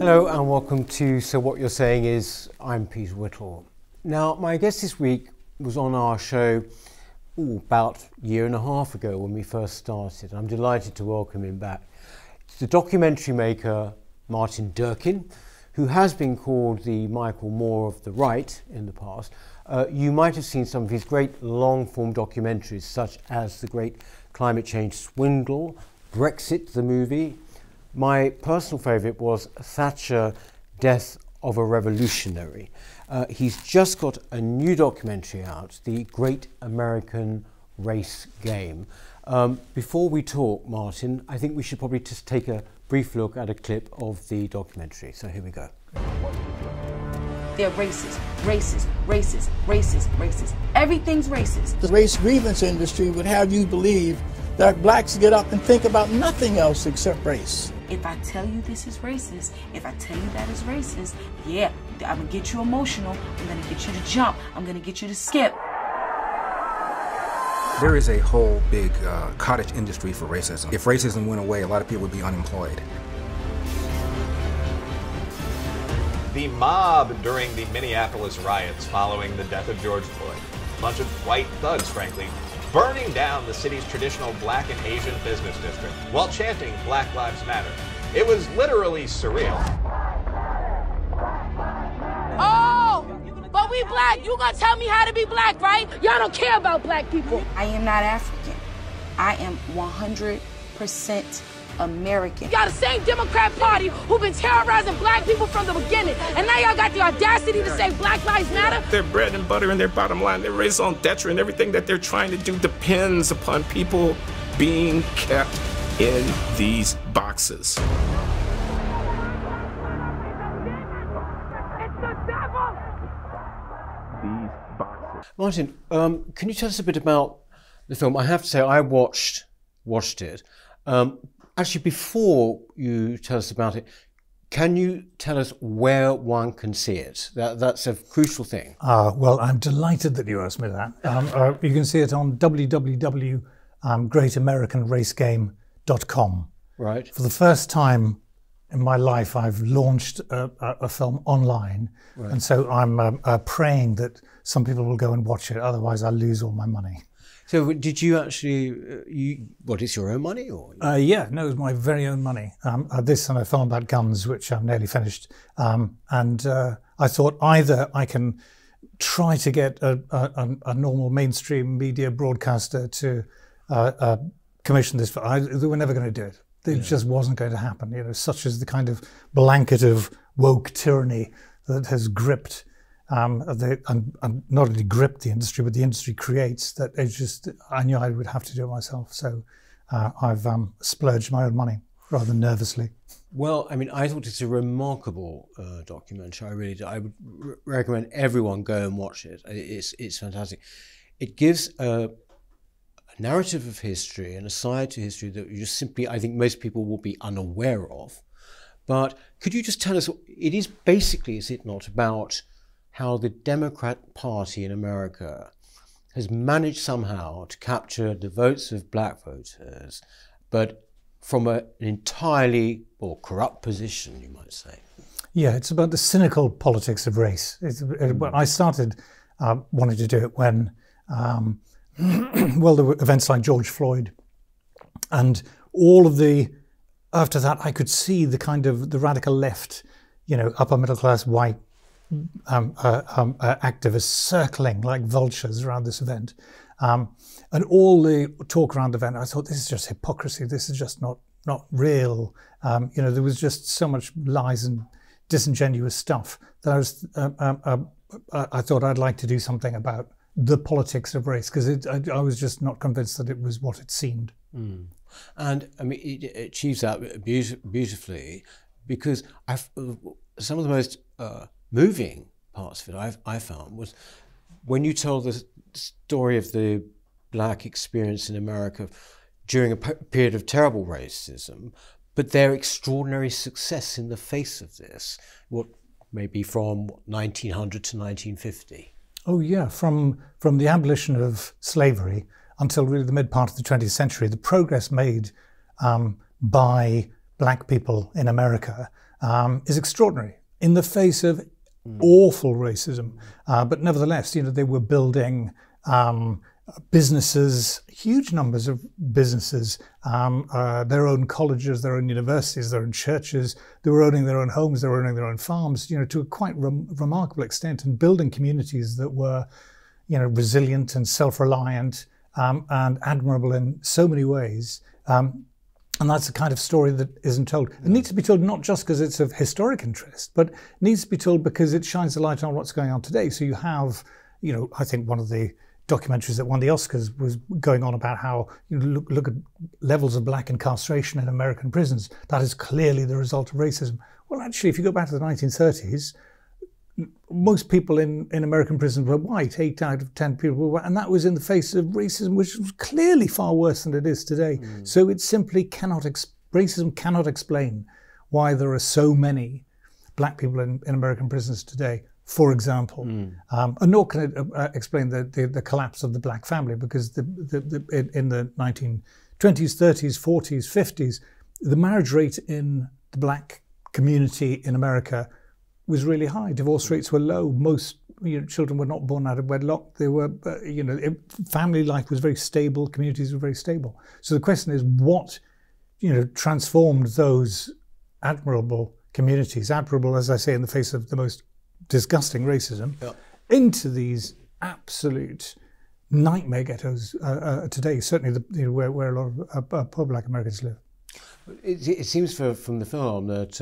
Hello and welcome to So What You're Saying Is. I'm Peter Whittle. Now, my guest this week was on our show ooh, about a year and a half ago when we first started. I'm delighted to welcome him back. It's the documentary maker Martin Durkin, who has been called the Michael Moore of the right in the past. Uh, you might have seen some of his great long form documentaries, such as The Great Climate Change Swindle, Brexit, the movie. My personal favourite was Thatcher, Death of a Revolutionary. Uh, he's just got a new documentary out, The Great American Race Game. Um, before we talk, Martin, I think we should probably just take a brief look at a clip of the documentary. So here we go. They're racist, racist, racist, racist, racist. Everything's racist. The race grievance industry would have you believe that blacks get up and think about nothing else except race. If I tell you this is racist, if I tell you that is racist, yeah, I'm gonna get you emotional. I'm gonna get you to jump. I'm gonna get you to skip. There is a whole big uh, cottage industry for racism. If racism went away, a lot of people would be unemployed. The mob during the Minneapolis riots following the death of George Floyd. A bunch of white thugs, frankly, burning down the city's traditional black and Asian business district while chanting Black Lives Matter. It was literally surreal. Oh, but we black. You gonna tell me how to be black, right? Y'all don't care about black people. I am not African. I am 100% American. Y'all the same Democrat Party who've been terrorizing black people from the beginning. And now y'all got the audacity to say Black Lives Matter? Their bread and butter and their bottom line, their raison d'etre and everything that they're trying to do depends upon people being kept in these boxes. These boxes. Martin, um, can you tell us a bit about the film? I have to say, I watched watched it. Um, actually, before you tell us about it, can you tell us where one can see it? That, that's a crucial thing. Uh, well, I'm delighted that you asked me that. Um, uh, you can see it on www.greatamericanracegame.com. Right. For the first time in my life, I've launched a, a, a film online, right. and so I'm um, uh, praying that some people will go and watch it. Otherwise, I'll lose all my money. So, did you actually? Uh, you what is your own money or? Uh, yeah, no, it was my very own money. Um, this and a film about guns, which I'm nearly finished, um, and uh, I thought either I can try to get a, a, a normal mainstream media broadcaster to uh, uh, commission this. For, I, they were never going to do it. It yeah. just wasn't going to happen. You know, such as the kind of blanket of woke tyranny that has gripped um, the, and, and, not only gripped the industry, but the industry creates that it's just, I knew I would have to do it myself. So uh, I've um, splurged my own money rather nervously. Well, I mean, I thought it's a remarkable uh, documentary. I really do. I would r- recommend everyone go and watch it. It's, it's fantastic. It gives a, a narrative of history and a side to history that you just simply, I think most people will be unaware of. But could you just tell us, it is basically, is it not, about how the Democrat Party in America has managed somehow to capture the votes of black voters, but from a, an entirely or corrupt position, you might say. Yeah, it's about the cynical politics of race. It. I started uh, wanting to do it when, um, well, there were events like George Floyd, and all of the. After that, I could see the kind of the radical left, you know, upper middle class white um, uh, um, uh, activists circling like vultures around this event. Um, and all the talk around the event, I thought, this is just hypocrisy. This is just not, not real. Um, you know, there was just so much lies and disingenuous stuff that I was, um, um, uh, I thought I'd like to do something about the politics of race because I, I, was just not convinced that it was what it seemed. Mm. And I mean, it, it achieves that beautifully because I've, some of the most uh, moving parts of it I've, I found was when you told the story of the black experience in America during a period of terrible racism, but their extraordinary success in the face of this, what maybe from 1900 to 1950. Oh yeah, from from the abolition of slavery until really the mid part of the 20th century, the progress made um, by black people in America um, is extraordinary in the face of. Awful racism. Uh, but nevertheless, you know, they were building um, businesses, huge numbers of businesses, um, uh, their own colleges, their own universities, their own churches. They were owning their own homes, they were owning their own farms, you know, to a quite rem- remarkable extent, and building communities that were, you know, resilient and self-reliant um, and admirable in so many ways. Um, and that's the kind of story that isn't told. It needs to be told not just because it's of historic interest, but needs to be told because it shines a light on what's going on today. So you have, you know, I think one of the documentaries that won the Oscars was going on about how you look, look at levels of black incarceration in American prisons. That is clearly the result of racism. Well, actually, if you go back to the 1930s, most people in, in American prisons were white. Eight out of ten people were white, and that was in the face of racism, which was clearly far worse than it is today. Mm. So it simply cannot racism cannot explain why there are so many black people in, in American prisons today for example. Mm. Um, and nor can it uh, explain the, the, the, collapse of the black family because the, the, in the 1920s, 30s, 40s, 50s, the marriage rate in the black community in America was really high. Divorce rates were low. Most you know, children were not born out of wedlock. They were, uh, you know, it, family life was very stable. Communities were very stable. So the question is, what, you know, transformed those admirable communities, admirable, as I say, in the face of the most disgusting racism into these absolute nightmare ghettos uh, uh, today. Certainly, the, you know, where, where a lot of uh, poor Black Americans live. It, it seems for, from the film that.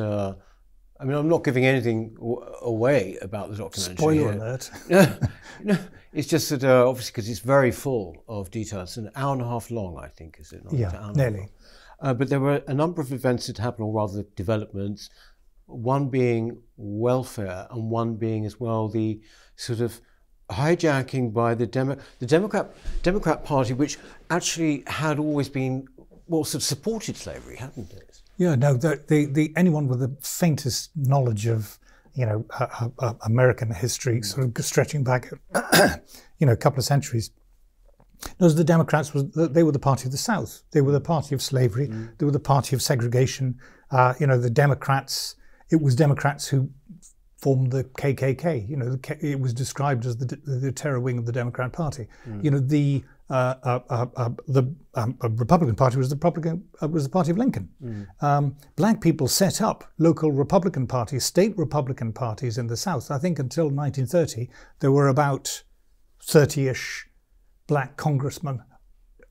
I mean, I'm not giving anything away about the documentary. Spoiler here. alert. no, no, it's just that uh, obviously because it's very full of details. It's an hour and a half long, I think, is it not? Yeah, nearly. Uh, but there were a number of events that happened, or rather developments, one being welfare and one being as well the sort of hijacking by the Demo- the Democrat Democrat Party, which actually had always been well sort of supported slavery, hadn't it? Yeah, no. The, the, the anyone with the faintest knowledge of you know uh, uh, American history, sort of stretching back, you know, a couple of centuries, knows the Democrats was they were the party of the South. They were the party of slavery. Mm. They were the party of segregation. Uh, you know, the Democrats it was Democrats who formed the KKK. You know, the, it was described as the, the terror wing of the Democrat Party. Mm. You know, the uh, uh, uh, uh the um, Republican Party was the Republican uh, was the party of Lincoln. Mm. Um, black people set up local Republican parties, state Republican parties in the South. I think until 1930 there were about 30ish black congressmen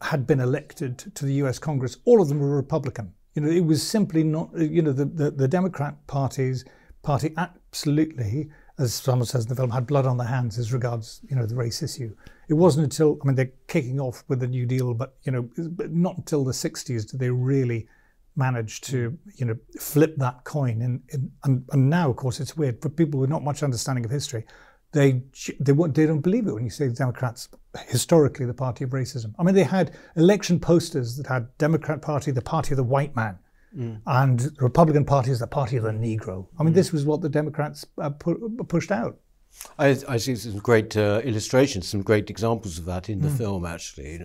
had been elected to the U.S. Congress. All of them were Republican. You know, it was simply not, you know, the, the, the Democrat parties, party absolutely, as someone says in the film, had blood on their hands as regards, you know, the race issue. It wasn't until, I mean, they're kicking off with the New Deal, but, you know, not until the 60s did they really manage to, you know, flip that coin. And, and, and now, of course, it's weird for people with not much understanding of history they they they don't believe it when you say the Democrats historically the party of racism. I mean, they had election posters that had Democrat Party, the party of the white man, mm. and the Republican Party is the party of the Negro. I mean, mm. this was what the Democrats uh, pu- pushed out. I, I, see some great uh, illustrations, some great examples of that in the mm. film. Actually,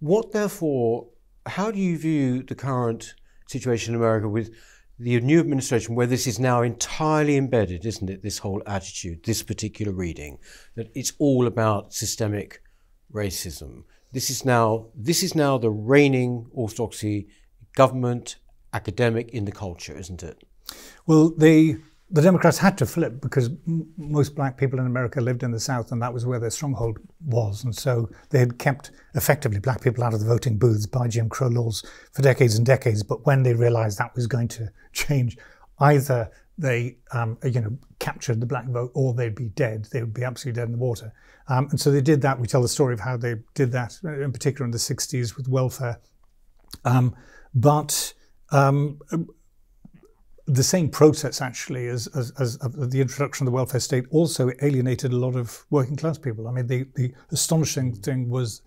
what therefore, how do you view the current situation in America with the new administration, where this is now entirely embedded, isn't it? This whole attitude, this particular reading, that it's all about systemic racism. This is now this is now the reigning orthodoxy, government, academic in the culture, isn't it? Well, they the Democrats had to flip because most black people in America lived in the South, and that was where their stronghold was. And so they had kept effectively black people out of the voting booths by Jim Crow laws for decades and decades. But when they realized that was going to change, either they um, you know captured the black vote or they'd be dead. They would be absolutely dead in the water. Um, and so they did that. We tell the story of how they did that, in particular in the 60s with welfare. Um, but um, the same process actually as, as, as, the introduction of the welfare state also alienated a lot of working class people. I mean, the, the astonishing thing was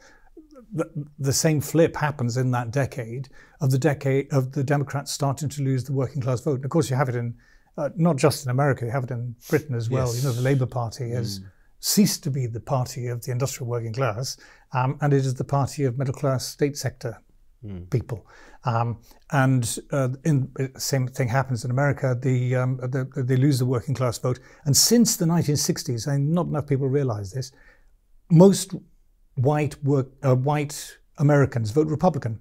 the, the same flip happens in that decade of the decade of the Democrats starting to lose the working class vote. And of course, you have it in uh, not just in America, you have it in Britain as well. Yes. You know, the Labour Party has mm. ceased to be the party of the industrial working class, um, and it is the party of middle class state sector mm. people. Um, and uh, in, same thing happens in America. The, um, the, they lose the working class vote. And since the 1960s, and not enough people realize this, most white work, uh, white Americans vote Republican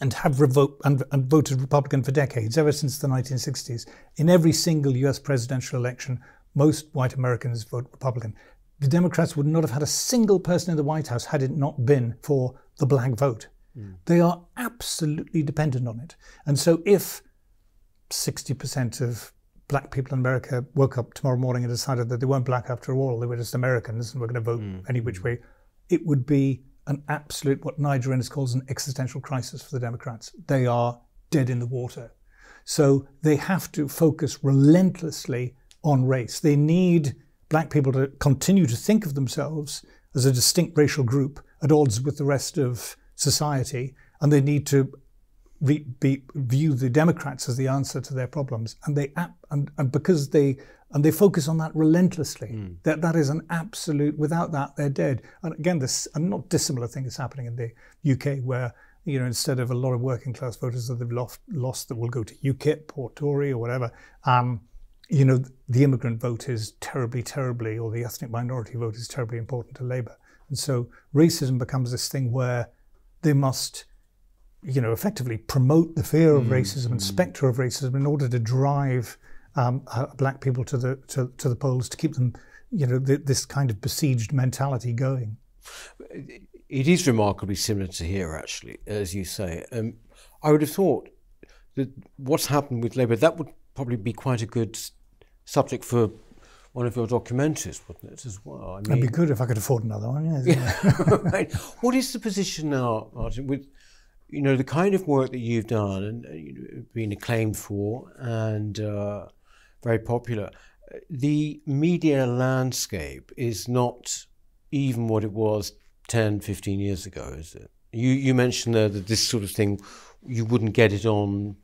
and have and, and, voted Republican for decades, ever since the 1960s. In every single US presidential election, most white Americans vote Republican. The Democrats would not have had a single person in the White House had it not been for the black vote. Mm. They are absolutely dependent on it. And so if 60% of black people in America woke up tomorrow morning and decided that they weren't black after all, they were just Americans and were going to vote mm. any which way, it would be an absolute, what Nigel Innes calls an existential crisis for the Democrats. They are dead in the water. So they have to focus relentlessly on race. They need black people to continue to think of themselves as a distinct racial group at odds with the rest of society, and they need to re, be, view the Democrats as the answer to their problems. And they and, and because they and they focus on that relentlessly. Mm. That that is an absolute. Without that, they're dead. And again, this a not dissimilar thing is happening in the UK, where you know instead of a lot of working class voters that they've lost, lost that will go to UKIP or Tory or whatever. Um, you know, the immigrant vote is terribly, terribly, or the ethnic minority vote is terribly important to Labour. And so racism becomes this thing where they must, you know, effectively promote the fear of mm, racism and mm. spectre of racism in order to drive um, uh, black people to the to, to, the polls to keep them, you know, th- this kind of besieged mentality going. It is remarkably similar to here, actually, as you say. Um, I would have thought that what's happened with Labour that would probably be quite a good subject for one of your documentaries, wouldn't it, as well? I mean, That'd be good if I could afford another one. Yeah. right. What is the position now, Martin, with you know the kind of work that you've done and uh, you know, been acclaimed for and uh, very popular? The media landscape is not even what it was 10, 15 years ago, is it? You you mentioned there that this sort of thing you wouldn't get it on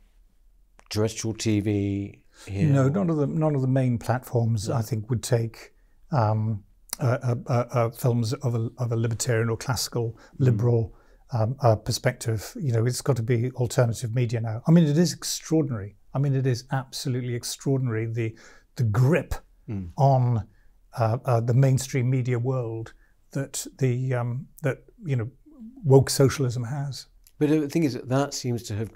terrestrial TV here? No, none of the none of the main platforms I think would take um, uh, uh, uh, films of a, of a libertarian or classical liberal um, perspective. You know, it's got to be alternative media now. I mean, it is extraordinary. I mean, it is absolutely extraordinary the the grip mm. on uh, uh, the mainstream media world that the um, that you know woke socialism has. But the thing is that that seems to have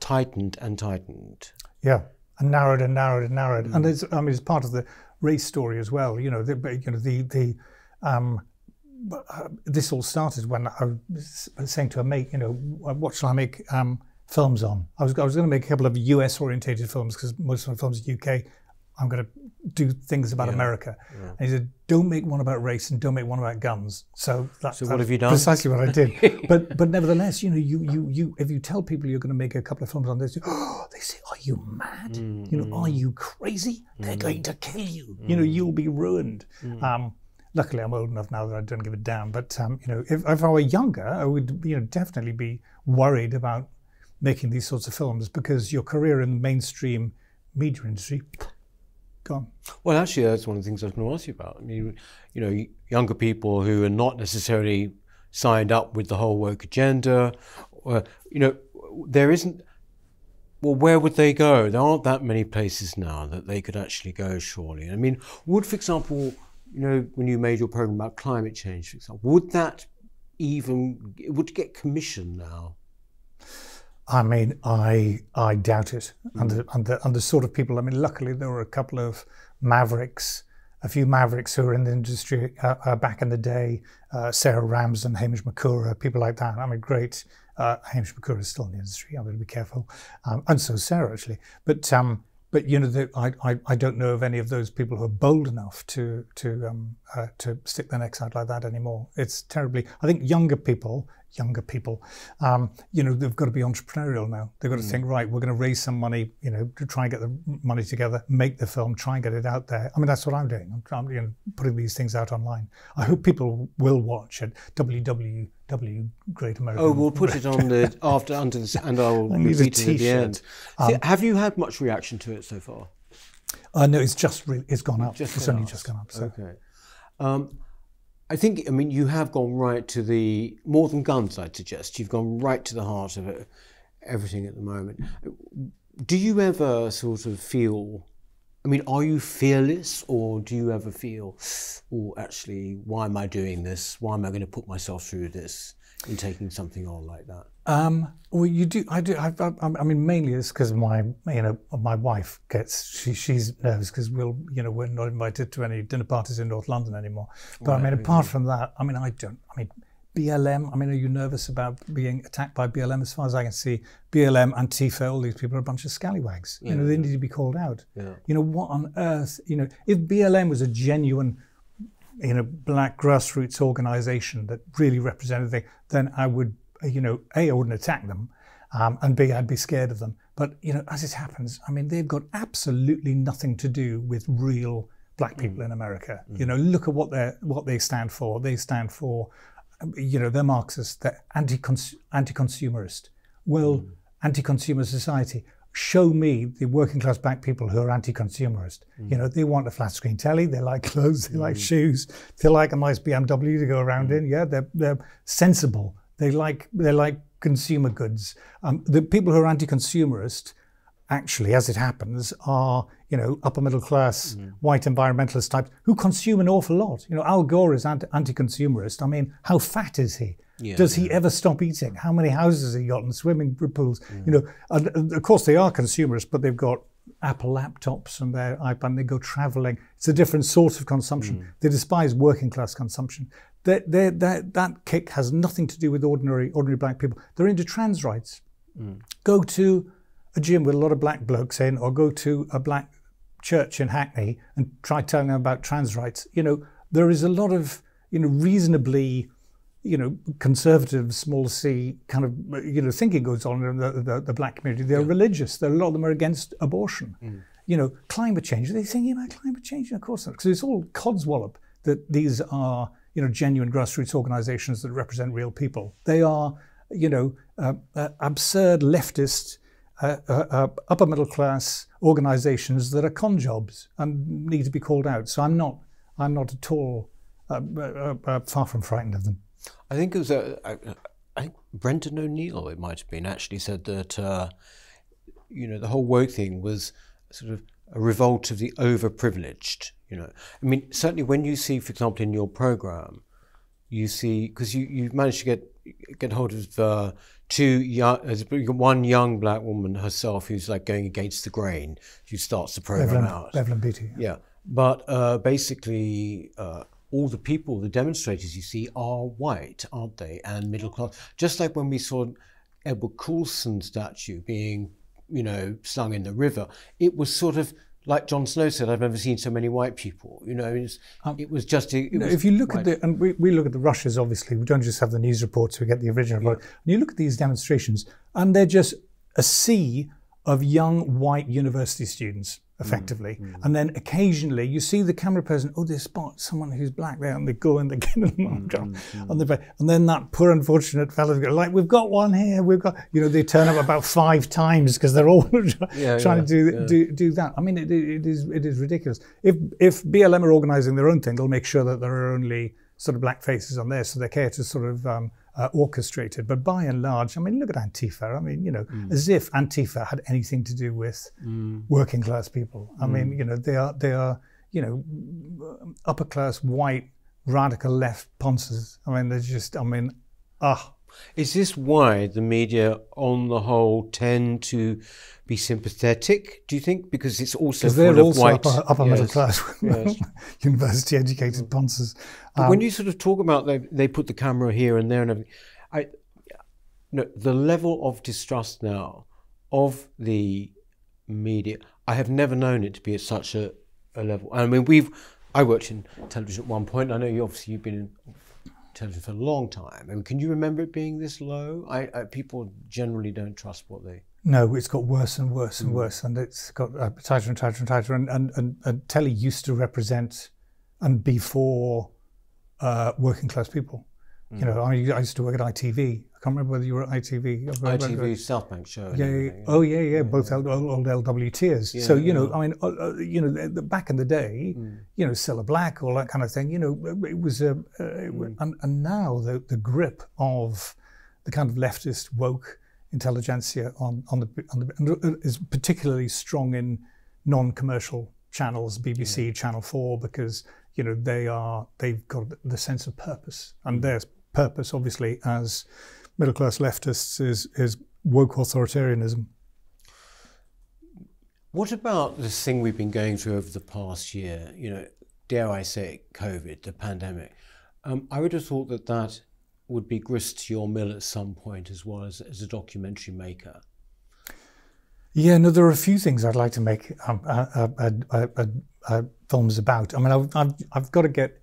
tightened and tightened. Yeah and narrowed and narrowed and narrowed. Mm. And it's, I mean, it's part of the race story as well. You know, the, you know, the the um, uh, this all started when I was saying to a mate, you know, what shall I make um, films on? I was I was going to make a couple of US orientated films because most of my films are UK. I'm going to do things about yeah. America. Yeah. And he said, don't make one about race and don't make one about guns. So that's, so what have you done? Precisely what I did. but but nevertheless, you know, you you you if you tell people you're going to make a couple of films on this, oh, they say, are you mad? Mm, you know, are mm. you crazy? They're mm. going to kill you. Mm. You know, you'll be ruined. Mm. Um, luckily, I'm old enough now that I don't give a damn. But um, you know, if, if I were younger, I would you know definitely be worried about making these sorts of films because your career in the mainstream media industry Well, actually, that's one of the things I was going to ask you about. I mean, you know, younger people who are not necessarily signed up with the whole woke agenda, or, you know, there isn't. Well, where would they go? There aren't that many places now that they could actually go, surely. I mean, would, for example, you know, when you made your program about climate change, for example, would that even would get commissioned now? I mean, I I doubt it. Mm. And, the, and, the, and the sort of people, I mean, luckily there were a couple of mavericks, a few mavericks who were in the industry uh, uh, back in the day, uh, Sarah Ramsden, Hamish Mykura, people like that. I mean, great. Uh, Hamish Mykura is still in the industry. I'm going to be careful. Um, and so Sarah, actually. But um, but you know, the, I, I, I don't know of any of those people who are bold enough to to um, uh, to stick their necks out like that anymore. It's terribly. I think younger people, younger people, um, you know, they've got to be entrepreneurial now. They've got to mm. think, right, we're going to raise some money, you know, to try and get the money together, make the film, try and get it out there. I mean, that's what I'm doing. I'm, you know, putting these things out online. I hope people will watch at www. Great American. Oh, we'll put it on the after under the and I'll repeat it at the end. Um, have you had much reaction to it so far? Uh, no, it's just really, it's gone up. Just it's only up. just gone up. So. Okay. Um, I think, I mean, you have gone right to the, more than guns, I'd suggest. You've gone right to the heart of it, everything at the moment. Do you ever sort of feel, I mean, are you fearless or do you ever feel, oh, actually, why am I doing this? Why am I going to put myself through this in taking something on like that? Um, well, you do. I do. I, I, I mean, mainly it's because my, you know, my wife gets she she's nervous because we'll, you know, we're not invited to any dinner parties in North London anymore. But right, I mean, apart from that, I mean, I don't. I mean, BLM. I mean, are you nervous about being attacked by BLM? As far as I can see, BLM, Antifa, all these people are a bunch of scallywags. Yeah, you know, they yeah. need to be called out. Yeah. You know, what on earth? You know, if BLM was a genuine you know, black grassroots organization that really represented the, then I would you know, A, I wouldn't attack them, um, and B, I'd be scared of them. But, you know, as it happens, I mean, they've got absolutely nothing to do with real black people mm. in America. Mm. You know, look at what they what they stand for. They stand for, you know, they're Marxist, they're anti-consumerist. Well, mm. anti-consumer society. Show me the working class black people who are anti-consumerist. Mm. You know, they want a flat screen telly, they like clothes, they like mm. shoes, they like a nice BMW to go around mm. in. Yeah, they're they're sensible they like they like consumer goods. Um, the people who are anti-consumerist, actually, as it happens, are you know upper middle class mm. white environmentalist types who consume an awful lot. You know, Al Gore is anti- consumerist I mean, how fat is he? Yeah, Does he yeah. ever stop eating? How many houses has he got and swimming pools? Mm. You know, and of course they are consumerists, but they've got Apple laptops and their iPad. They go traveling. It's a different sort of consumption. Mm. They despise working class consumption that, that, that kick has nothing to do with ordinary, ordinary black people. They're into trans rights. Mm. Go to a gym with a lot of black blokes in, or go to a black church in Hackney and try telling them about trans rights. You know, there is a lot of, you know, reasonably, you know, conservative, small c kind of, you know, thinking goes on in the, the, the black community. They're yeah. religious. A lot of them are against abortion. Mm. You know, climate change. Are they thinking about climate change? Of course not, because it's all codswallop that these are you know, genuine grassroots organizations that represent real people. They are, you know, uh, uh, absurd leftist, uh, uh, uh upper middle class organizations that are con jobs and need to be called out. So I'm not, I'm not at all uh, far from frightened of them. I think it was a, I, I think Brendan O'Neill, it might have been, actually said that, you know, the whole woke thing was sort of a revolt of the overprivileged. You know, I mean, certainly when you see, for example, in your program, you see because you you've managed to get get hold of uh, two young, one young black woman herself who's like going against the grain. Who starts the program Bevelyn, out. Bevelyn Beatty. Yeah, but uh, basically. All the people, the demonstrators you see, are white, aren't they? And middle class. Just like when we saw Edward Colston statue being you know, slung in the river. It was sort of like Jon Snow said, I've never seen so many white people. You know, um, it was just. It was if you look white. at the, and we, we look at the rushes, obviously, we don't just have the news reports, we get the original. Yeah. And you look at these demonstrations, and they're just a sea of young white university students effectively. Mm, mm. And then occasionally you see the camera person, oh, they spot someone who's black there, and they go and they get them mm, mm, on the And then that poor unfortunate fellow like, we've got one here, we've got, you know, they turn up about five times because they're all yeah, trying yeah, to do, yeah. do do that. I mean, it, it is it is ridiculous. If if BLM are organising their own thing, they'll make sure that there are only sort of black faces on there, so they care to sort of um, uh, orchestrated. But by and large, I mean, look at Antifa. I mean, you know, mm. as if Antifa had anything to do with mm. working class people. I mm. mean, you know, they are they are you know upper class white radical left ponces. I mean, they're just. I mean, ah. Is this why the media, on the whole, tend to be sympathetic? Do you think because it's also full they're also white, upper, upper yes, middle class, yes. university educated ponces. Um, when you sort of talk about they, they put the camera here and there and everything, I, no, the level of distrust now of the media, I have never known it to be at such a, a level. I mean, we've, I worked in television at one point. I know you obviously you've been in television for a long time. I mean, can you remember it being this low? I, I people generally don't trust what they. No, it's got worse and worse and mm. worse, and it's got uh, tighter and tighter and tighter. And, and, and, and telly used to represent and be for uh, working class people. Mm. You know, I, I, used to work at ITV. I can't remember whether you were at ITV. ITV South Bank show. Yeah, yeah, Oh yeah, yeah. yeah both yeah. Old, old LWTers. Yeah, so you know, I mean, uh, uh, you know, the, the, back in the day, mm. you know, Cilla Black, all that kind of thing. You know, it was a, uh, mm. and, and now the the grip of the kind of leftist woke intelligentsia on on the, on the is particularly strong in non-commercial channels, BBC, yeah. Channel Four, because you know they are they've got the sense of purpose, and mm. Purpose, obviously, as middle class leftists, is is woke authoritarianism. What about this thing we've been going through over the past year? You know, dare I say, it, COVID, the pandemic. Um, I would have thought that that would be grist to your mill at some point as well as, as a documentary maker. Yeah, no, there are a few things I'd like to make um, uh, uh, uh, films about. I mean, I've, I've, I've, got to get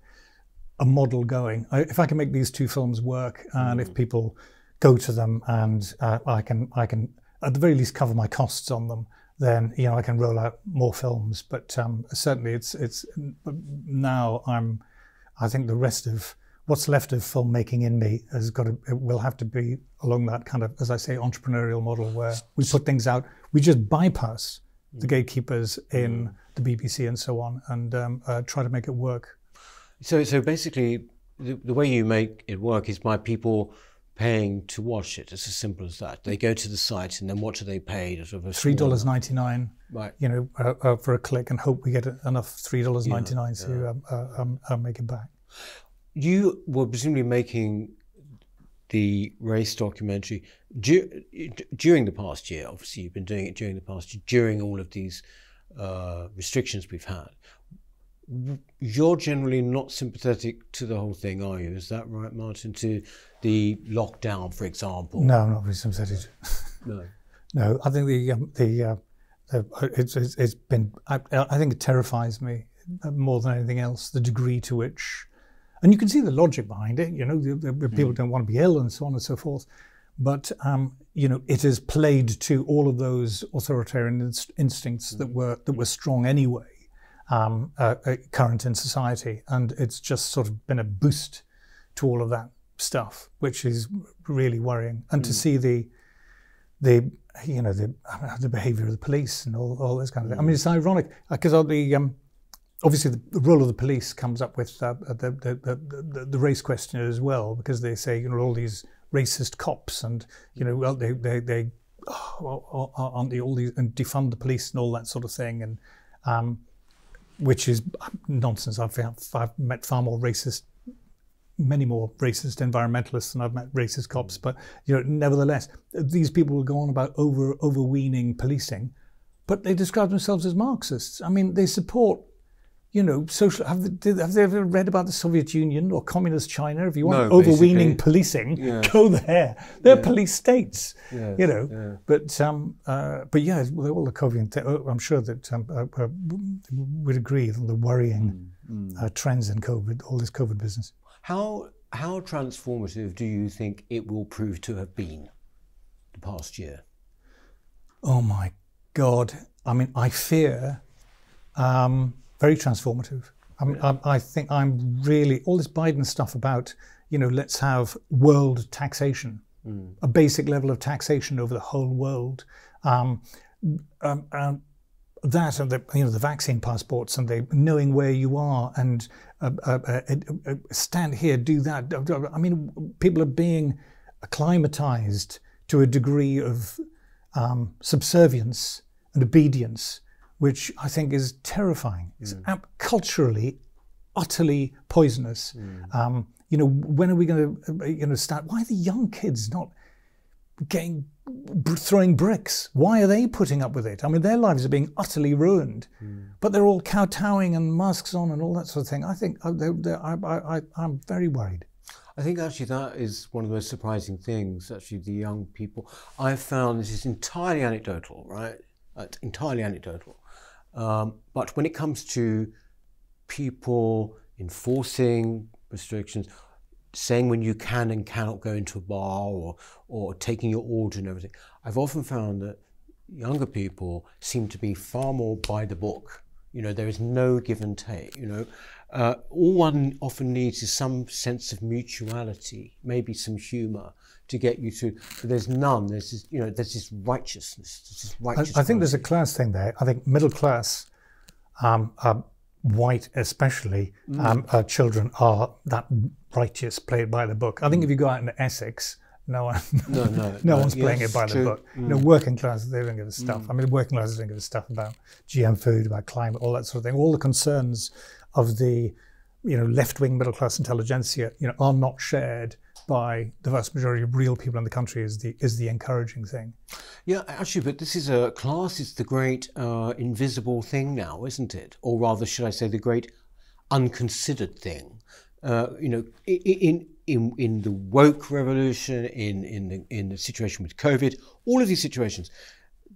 a model going. I, if I can make these two films work, and mm. if people go to them, and uh, I can, I can at the very least cover my costs on them, then you know I can roll out more films. But um, certainly, it's it's now I'm. I think the rest of what's left of filmmaking in me has got to it will have to be along that kind of as I say entrepreneurial model where we put things out we just bypass the mm. gatekeepers in mm. the BBC and so on and um, uh, try to make it work. So so basically the, the way you make it work is by people paying to watch it. It's as simple as that. They go to the site and then what do they pay? Sort of three dollars ninety nine. Right. You know, uh, uh, for a click, and hope we get enough three dollars ninety nine yeah, to um, uh, um, uh, make it back you were presumably making the race documentary du- during the past year. Obviously, you've been doing it during the past year, during all of these uh, restrictions we've had. You're generally not sympathetic to the whole thing, are you? Is that right, Martin? To the lockdown, for example? No, I'm not very sympathetic. no, no. I think the um, the, uh, the it's, it's, it's been. I, I think it terrifies me more than anything else. The degree to which and you can see the logic behind it. You know, the, the people mm. don't want to be ill and so on and so forth. But um, you know, it has played to all of those authoritarian inst- instincts mm. that were that were strong anyway, um, uh, uh, current in society, and it's just sort of been a boost to all of that stuff, which is really worrying. And mm. to see the the you know the the behaviour of the police and all, all this kind of thing. I mean, it's ironic because the um, obviously the role of the police comes up with uh, the, the, the, the, race question as well because they say you know all these racist cops and you know well they they, they oh, aren't they all these and defund the police and all that sort of thing and um, which is nonsense. I've, I've met far more racist many more racist environmentalists than I've met racist cops mm. but you know nevertheless these people will go on about over overweening policing but they describe themselves as Marxists. I mean, they support you know, social. Have they, have they ever read about the Soviet Union or communist China? If you want no, overweening policing, yeah. go there. They're yeah. police states, yes, you know. Yeah. But um, uh, but yeah, well, all the COVID. Oh, I'm sure that um, uh, uh, would agree on the worrying mm, mm. Uh, trends in COVID, all this COVID business. How how transformative do you think it will prove to have been the past year? Oh my God! I mean, I fear. Um, very transformative. I, I, think I'm really all this Biden stuff about you know let's have world taxation, mm. a basic level of taxation over the whole world. Um, um, um, that and the you know the vaccine passports and the knowing where you are and uh, uh, uh, uh stand here, do that. I mean, people are being acclimatized to a degree of um, subservience and obedience which I think is terrifying. It's mm. culturally utterly poisonous. Mm. Um, you know, when are we going to, you know, start? Why are the young kids not getting throwing bricks? Why are they putting up with it? I mean, their lives are being utterly ruined, mm. but they're all kowtowing and masks on and all that sort of thing. I think uh, they're, they're, I, I, I'm very worried. I think actually that is one of the most surprising things. Actually, the young people I've found this is entirely anecdotal, right? It's entirely anecdotal. Um, but when it comes to people enforcing restrictions, saying when you can and cannot go into a bar or, or taking your order and everything, I've often found that younger people seem to be far more by the book. You know, there is no give and take. You know, uh, all one often needs is some sense of mutuality, maybe some humour to get you to. But there's none. There's this, you know, there's this righteousness. There's this righteous I, I think there's a class thing there. I think middle class, um, uh, white especially, Mm. um, uh, children are that righteous, played by the book. I think if you go out into Essex, no one, No, no, no, one's playing yes, it by the true. book. You know, working class, they don't give a stuff. I mean, working classes don't give a stuff about GM food, about climate, all that sort of thing. All the concerns of the, you know, left-wing middle-class intelligentsia, you know, are not shared by the vast majority of real people in the country. Is the is the encouraging thing. Yeah, actually, but this is a class. It's the great uh, invisible thing now, isn't it? Or rather, should I say, the great unconsidered thing? Uh, you know, in in in the woke revolution, in in the in the situation with COVID, all of these situations,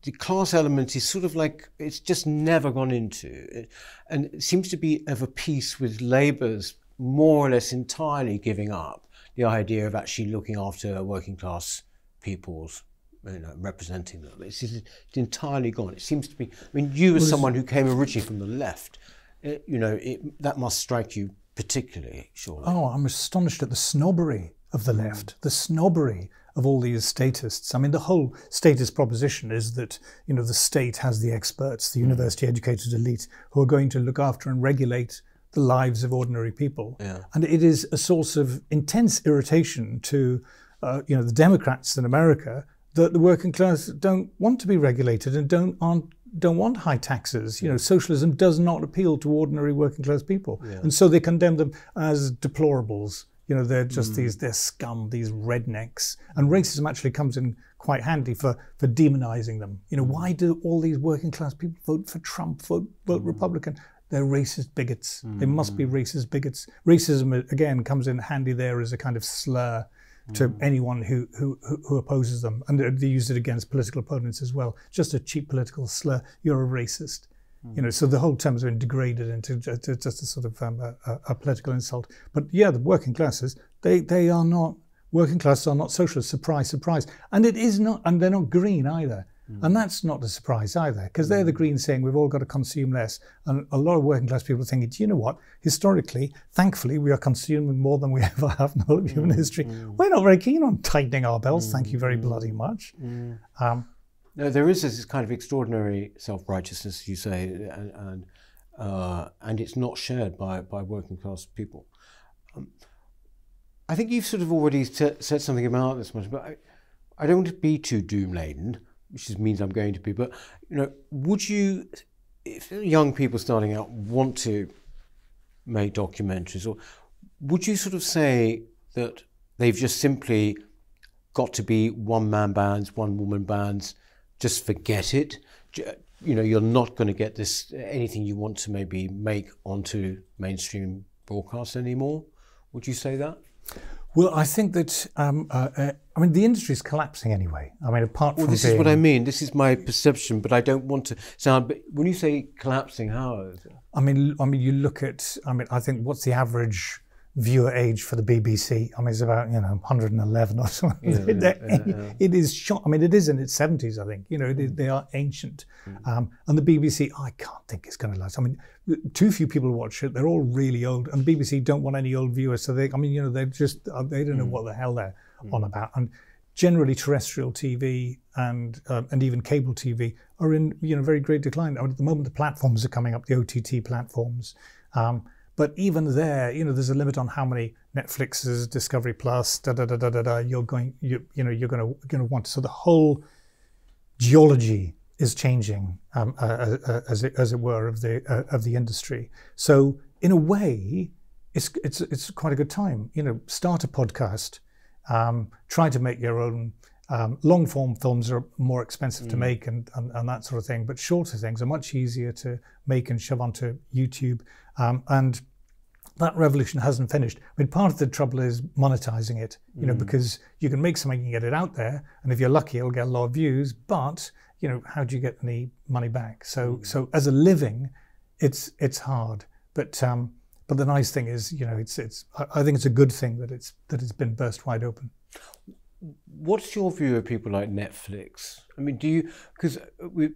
the class element is sort of like it's just never gone into, and seems to be of a piece with Labour's more or less entirely giving up the idea of actually looking after working class people's you know, representing them. It's, it's entirely gone. It seems to be. I mean, you as someone who came originally from the left, it, you know, it, that must strike you particularly, surely. Oh, I'm astonished at the snobbery of the left, the snobbery of all these statists. I mean, the whole statist proposition is that you know the state has the experts, the hmm. university-educated elite, who are going to look after and regulate the lives of ordinary people. Yeah. And it is a source of intense irritation to uh, you know the Democrats in America that the working class don't want to be regulated and don't aren't don't want high taxes. You know, socialism does not appeal to ordinary working class people, and so they condemn them as deplorables. You know, they're just mm. these they're scum, these rednecks, and racism actually comes in quite handy for for demonizing them. You know, mm. why do all these working class people vote for Trump, vote vote mm. Republican? They're racist bigots. They must be mm. racist bigots. Racism uh, again comes in handy there as a kind of slur to mm. anyone who, who who opposes them, and they- use it against political opponents as well. Just a cheap political slur. You're a racist. You know, mm. so the whole term has been degraded into ju- ju- just a sort of um, a, a- a political insult. But yeah, the working classes, they they are not working classes are not socialists. Surprise, surprise. And it is not, and they're not green either. And that's not a surprise either, because they're the Greens saying we've all got to consume less. And a lot of working class people are thinking, do you know what? Historically, thankfully, we are consuming more than we ever have in whole of human history. We're not very keen on tightening our belts, thank you very bloody much. Um, No, there is this kind of extraordinary self-righteousness, you say, and and, uh, and it's not shared by, by working class people. Um, I think you've sort of already sa- said something about this much, but I, I don't want to be too doom laden, which just means I'm going to be. But you know, would you, if young people starting out want to make documentaries, or would you sort of say that they've just simply got to be one man bands, one woman bands, just forget it? You know, you're not going to get this anything you want to maybe make onto mainstream broadcast anymore. Would you say that? Well, I think that, um, uh, uh, I mean, the industry is collapsing anyway. I mean, apart Well, from this being, is what I mean. This is my perception, but I don't want to sound. But when you say collapsing, how? is it? I mean, I mean, you look at. I mean, I think what's the average viewer age for the BBC? I mean, it's about you know 111 or something. Yeah, yeah, yeah. It is shot. I mean, it is in its 70s. I think you know is, they are ancient, Mm. um, and the BBC. I can't think it's going to last. I mean, too few people watch it. They're all really old, and the BBC don't want any old viewers. So they, I mean, you know, they're just uh, they Mm. don't know what the hell they're on about. And generally, terrestrial TV and um, and even cable TV are in you know very great decline. I mean, at the moment, the platforms are coming up, the OTT platforms. Um, but even there, you know, there's a limit on how many Netflixes, Discovery Plus, da da da da da da. You're going, you you know, you're going to going to want. So the whole geology is changing, um, uh, uh, as it as it were, of the uh, of the industry. So in a way, it's it's it's quite a good time. You know, start a podcast, um, try to make your own. Um, long form films are more expensive to make and, and, and that sort of thing, but shorter things are much easier to make and shove onto YouTube. Um, and that revolution hasn't finished. I mean, part of the trouble is monetizing it, you know, because you can make something and get it out there, and if you're lucky, it'll get a lot of views. But you know, how do you get any money back? So, so as a living, it's it's hard. But um, but the nice thing is, you know, it's it's. I think it's a good thing that it's that it's been burst wide open. What's your view of people like Netflix? I mean, do you because we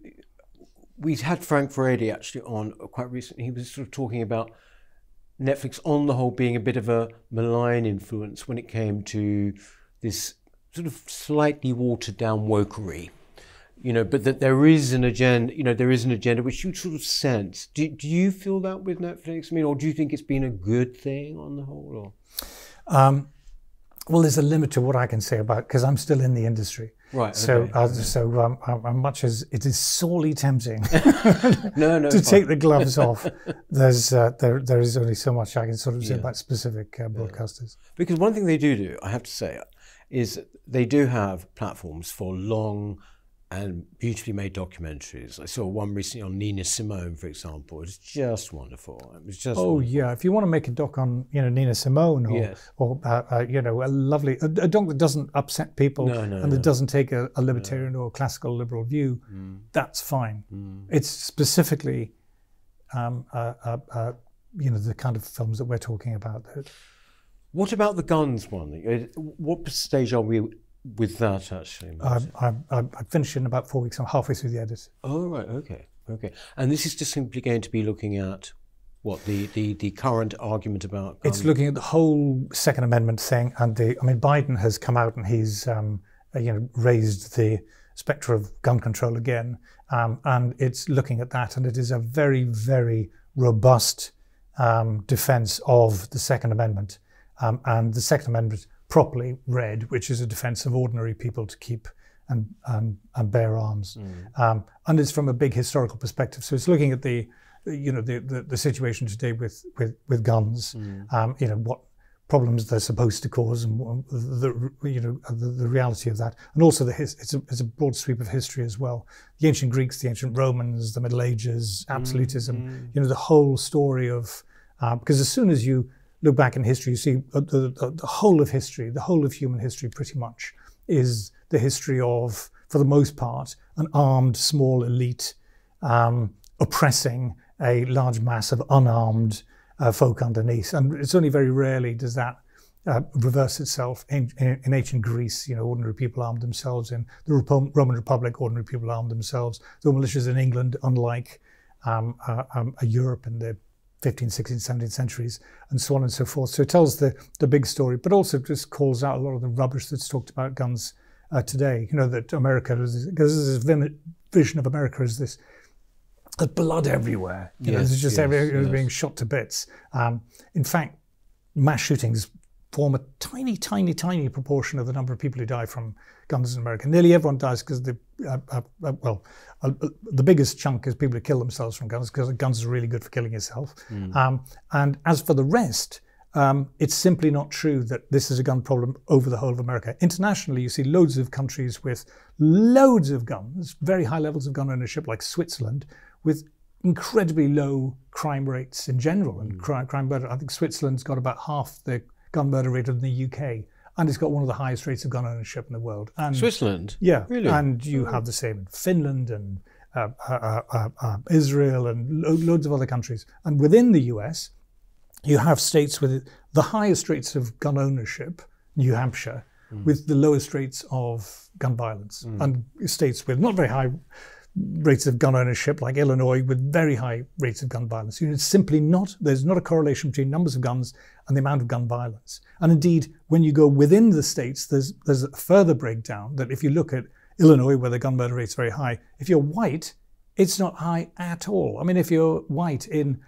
we had Frank Furedi actually on quite recently. He was sort of talking about Netflix, on the whole, being a bit of a malign influence when it came to this sort of slightly watered down wokery. You know, but that there is an agenda. You know, there is an agenda which you sort of sense. Do, do you feel that with Netflix? I mean, or do you think it's been a good thing on the whole? Or? Um, well, there's a limit to what I can say about because I'm still in the industry. Right. So, okay. uh, so um, um, much as it is sorely tempting no, no, to take the gloves off, there's uh, there there is only so much I can sort of say yeah. about specific uh, broadcasters. Because one thing they do do, I have to say, is they do have platforms for long and beautifully made documentaries. I saw one recently on Nina Simone, for example. It was just wonderful. It was just. Oh wonderful. yeah, if you want to make a doc on you know Nina Simone or yes. or uh, uh, you know a lovely a, a, doc that doesn't upset people no, no, and that no. doesn't take a, a libertarian or a classical liberal view, mm. that's fine. Mm. It's specifically, um, uh, uh, uh, you know, the kind of films that we're talking about. What about the guns one? What stage are we with that actually? I, I, I finished in about four weeks. I'm halfway through the edit. Oh right, okay, okay. And this is just simply going to be looking at what the the, the current argument about. It's looking at the whole Second Amendment thing, and the. I mean, Biden has come out and he's um, you know raised the spectre of gun control again, um, and it's looking at that, and it is a very very robust um, defense of the Second Amendment, um, and the Second Amendment properly read, which is a defence of ordinary people to keep and um, and bear arms, mm. um, and it's from a big historical perspective. So it's looking at the you know the the, the situation today with with with guns, mm. um, you know what problems they're supposed to cause and the you know the, the reality of that, and also the his, it's a it's a broad sweep of history as well. The ancient Greeks, the ancient Romans, the Middle Ages, absolutism, mm. you know the whole story of uh, because as soon as you look back in history, you see the, the, the, whole of history, the whole of human history pretty much is the history of, for the most part, an armed small elite um, oppressing a large mass of unarmed uh, folk underneath. And it's only very rarely does that uh, reverse itself. In, in, in, ancient Greece, you know, ordinary people armed themselves. In the Roman Republic, ordinary people armed themselves. The militias in England, unlike um, uh, um, Europe in the 15th, 16th, 17th centuries, and so on and so forth. So it tells the, the big story, but also just calls out a lot of the rubbish that's talked about guns uh, today. You know, that America, because this vision of America is this there's blood everywhere. You know, Yes, there's just yes, everything yes. being shot to bits. Um, in fact, mass shootings form a tiny, tiny, tiny proportion of the number of people who die from guns in America. Nearly everyone dies because the uh, uh, uh, well, uh, the biggest chunk is people who kill themselves from guns because guns are really good for killing yourself. Um, and as for the rest, um, it's simply not true that this is a gun problem over the whole of America. Internationally, you see loads of countries with loads of guns, very high levels of gun ownership, like Switzerland, with incredibly low crime rates in general and crime, crime murder. I think Switzerland's got about half the gun murder rate of the UK, and it's got one of the highest rates of gun ownership in the world. And Switzerland. yeah, Really? and you have the same in Finland and uh, uh, uh, uh, Israel and lo- loads of other countries. And within the US, you have states with the highest rates of gun ownership, New Hampshire, with the lowest rates of gun violence, and states with not very high rates of gun ownership, like Illinois, with very high rates of gun violence. You know, it's simply not, there's not a correlation between numbers of guns and the amount of gun violence. And indeed, when you go within the states, there's, there's a further breakdown that if you look at Illinois, where the gun murder rate's very high, if you're white, it's not high at all. I mean, if you're white in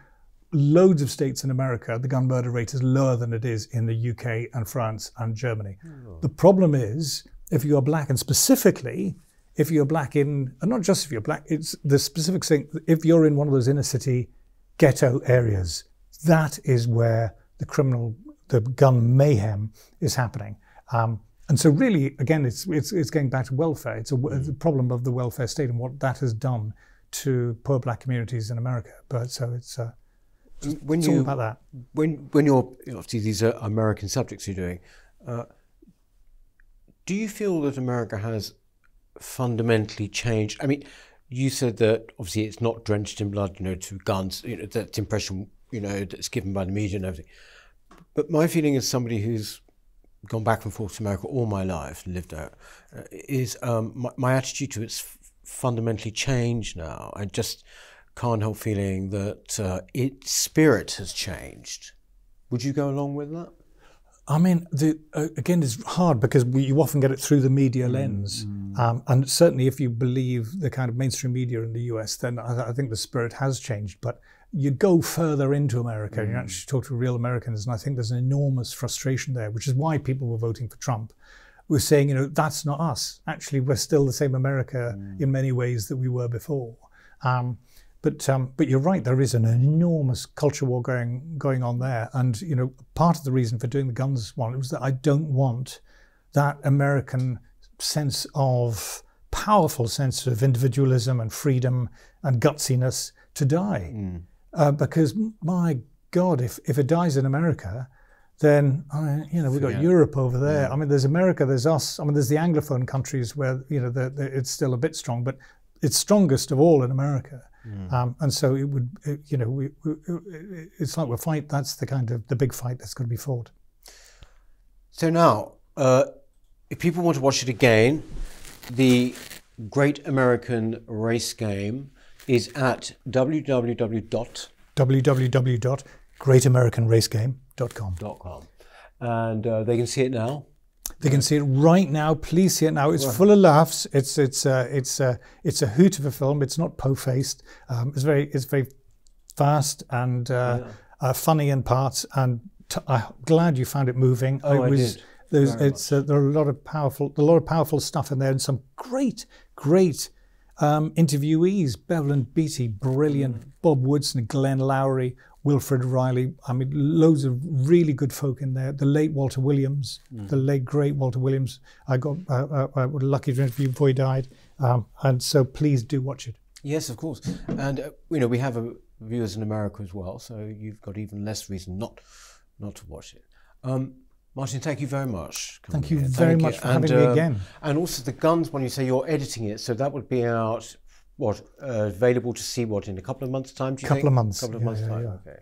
loads of states in America, the gun murder rate is lower than it is in the UK and France and Germany. Hmm. The problem is, if you are black, and specifically, if you're black in, and not just if you're black, it's the specific thing, if you're in one of those inner city ghetto areas, that is where the criminal, the gun mayhem is happening. Um, and so, really, again, it's, it's, it's going back to welfare. It's a, it's a problem of the welfare state and what that has done to poor black communities in America. But so it's, uh, When it's you all about that. when when you're obviously these are American subjects you're doing, uh, do you feel that America has fundamentally changed? I mean, you said that obviously it's not drenched in blood, you know, to guns. You know, that's the impression you know that's given by the media and everything. But my feeling as somebody who's gone back and forth to America all my life and lived there, uh, is um, my, my attitude to it's fundamentally changed now. I just can't help feeling that uh, its spirit has changed. Would you go along with that? I mean, the, uh, again, it's hard because we, you often get it through the media lens. Mm. Um, and certainly, if you believe the kind of mainstream media in the US, then I, I think the spirit has changed. But you go further into America, mm. you actually talk to real Americans, and I think there's an enormous frustration there, which is why people were voting for Trump. We're saying, you know, that's not us. Actually, we're still the same America mm. in many ways that we were before. Um, but um, but you're right. There is an enormous culture war going going on there, and you know part of the reason for doing the guns one was that I don't want that American sense of powerful sense of individualism and freedom and gutsiness to die, mm. uh, because my God, if if it dies in America, then I you know we've got yeah. Europe over there. Yeah. I mean, there's America, there's us. I mean, there's the Anglophone countries where you know the, the, it's still a bit strong, but it's strongest of all in America. Mm. Um, and so it would, it, you know, we, we, it's like we're fight. That's the kind of the big fight that's going to be fought. So now, uh, if people want to watch it again, the Great American Race Game is at www. www.greatamericanracegame.com. And uh, they can see it now. They can see it right now. Please see it now. It's full of laughs. It's it's uh, it's uh, it's a hoot of a film. It's not po-faced. Um, it's very it's very fast and uh, yeah. Uh, funny in parts. And i I'm glad you found it moving. Oh, it was, I did. it's uh, there are a lot of powerful a lot of powerful stuff in there and some great great um, interviewees. Bevelyn Beatty, brilliant. Mm. Bob Woodson, Glenn Loury, Wilfred Reilly. I mean, loads of really good folk in there. The late Walter Williams, mm. the late great Walter Williams. I got uh, uh, I was lucky to interview before he died, um, and so please do watch it. Yes, of course. And uh, you know we have a, viewers in America as well, so you've got even less reason not not to watch it. Um, Martin, thank you very much. Thank you here. very thank much you. for and, having me um, again. And also the guns, when you say you're editing it, so that would be out what uh, available to see what in a couple of months' time? Do you couple think? of months. A couple of yeah, months' yeah, time. Yeah. Okay.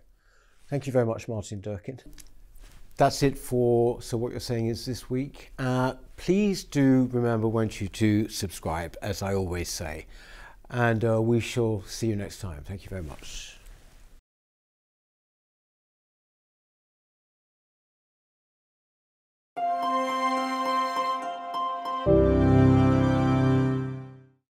Thank you very much, Martin Durkin. That's it for So What You're Saying is this week. Uh, please do remember, won't you, to subscribe, as I always say. And uh, we shall see you next time. Thank you very much.